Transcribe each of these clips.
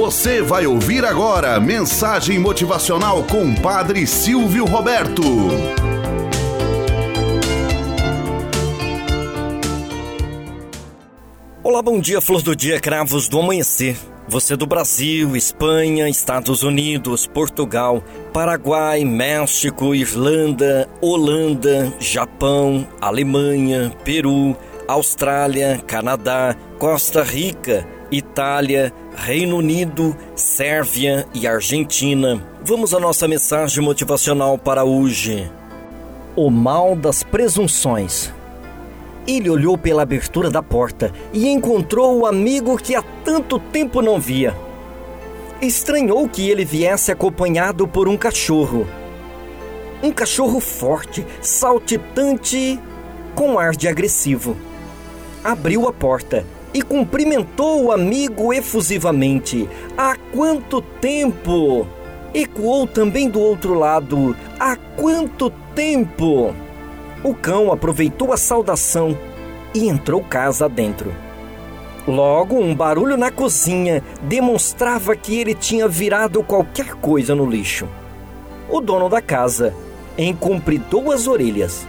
Você vai ouvir agora mensagem motivacional com Padre Silvio Roberto. Olá, bom dia, flor do dia, cravos do amanhecer. Você do Brasil, Espanha, Estados Unidos, Portugal, Paraguai, México, Irlanda, Holanda, Japão, Alemanha, Peru, Austrália, Canadá, Costa Rica, Itália, Reino Unido, Sérvia e Argentina. Vamos à nossa mensagem motivacional para hoje. O mal das presunções. Ele olhou pela abertura da porta e encontrou o amigo que há tanto tempo não via. Estranhou que ele viesse acompanhado por um cachorro. Um cachorro forte, saltitante, com ar de agressivo. Abriu a porta e cumprimentou o amigo efusivamente. Há quanto tempo? Ecoou também do outro lado. Há quanto tempo? O cão aproveitou a saudação e entrou casa adentro. Logo, um barulho na cozinha demonstrava que ele tinha virado qualquer coisa no lixo. O dono da casa encompridou as orelhas.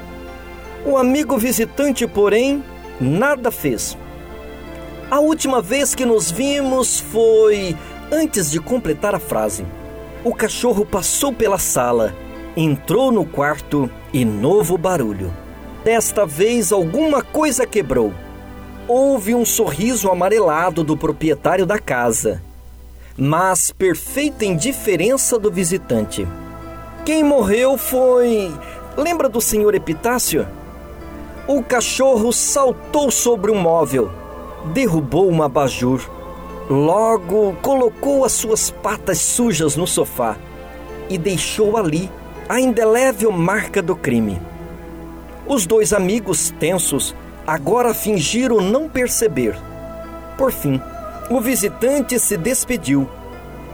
O amigo visitante, porém, nada fez. A última vez que nos vimos foi antes de completar a frase. O cachorro passou pela sala, entrou no quarto e novo barulho. Desta vez alguma coisa quebrou. Houve um sorriso amarelado do proprietário da casa, mas perfeita indiferença do visitante. Quem morreu foi. Lembra do senhor Epitácio? O cachorro saltou sobre um móvel derrubou um abajur. Logo colocou as suas patas sujas no sofá e deixou ali a indelével marca do crime. Os dois amigos tensos agora fingiram não perceber. Por fim, o visitante se despediu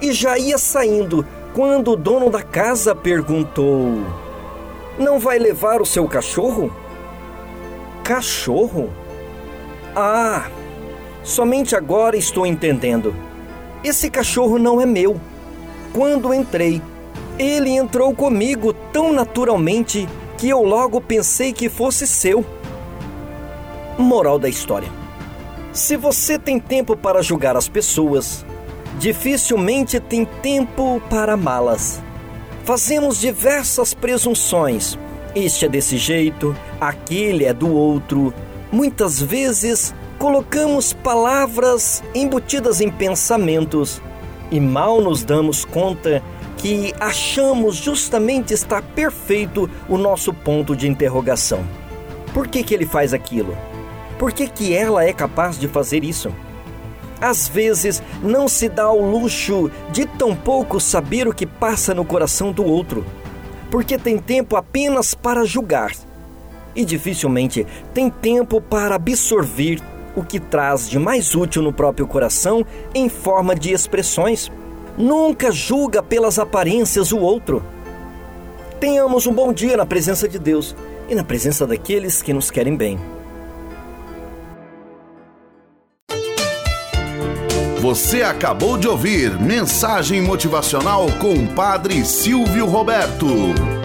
e já ia saindo quando o dono da casa perguntou: Não vai levar o seu cachorro? Cachorro? Ah, Somente agora estou entendendo. Esse cachorro não é meu. Quando entrei, ele entrou comigo tão naturalmente que eu logo pensei que fosse seu. Moral da história: Se você tem tempo para julgar as pessoas, dificilmente tem tempo para amá-las. Fazemos diversas presunções. Este é desse jeito, aquele é do outro. Muitas vezes colocamos palavras embutidas em pensamentos e mal nos damos conta que achamos justamente estar perfeito o nosso ponto de interrogação. Por que, que ele faz aquilo? Por que, que ela é capaz de fazer isso? Às vezes não se dá ao luxo de tão pouco saber o que passa no coração do outro, porque tem tempo apenas para julgar e dificilmente tem tempo para absorver o que traz de mais útil no próprio coração em forma de expressões. Nunca julga pelas aparências o outro. Tenhamos um bom dia na presença de Deus e na presença daqueles que nos querem bem. Você acabou de ouvir Mensagem Motivacional com o Padre Silvio Roberto.